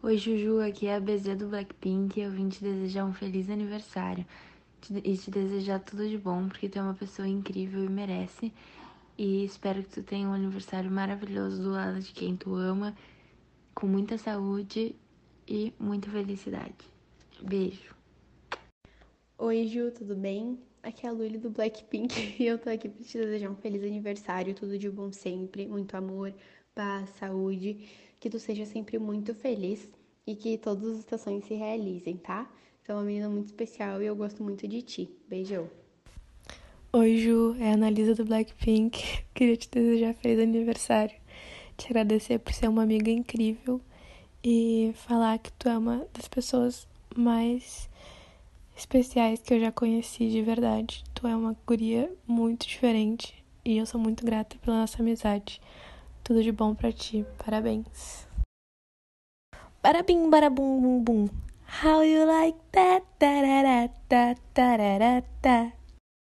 Oi, Juju, aqui é a BZ do Blackpink e eu vim te desejar um feliz aniversário e te desejar tudo de bom, porque tu é uma pessoa incrível e merece. E espero que tu tenha um aniversário maravilhoso do lado de quem tu ama, com muita saúde e muita felicidade. Beijo. Oi, Ju, tudo bem? Aqui é a Luli do Blackpink e eu tô aqui pra te desejar um feliz aniversário, tudo de bom sempre, muito amor, paz, saúde, que tu seja sempre muito feliz e que todos os teus sonhos se realizem, tá? Tu é uma menina muito especial e eu gosto muito de ti. Beijo! Oi, Ju, é a Analisa do Blackpink. Queria te desejar feliz aniversário, te agradecer por ser uma amiga incrível e falar que tu é uma das pessoas mais especiais que eu já conheci de verdade. Tu é uma guria muito diferente e eu sou muito grata pela nossa amizade. Tudo de bom para ti. Parabéns. Barabim, barabum, bum, bum. How you like that?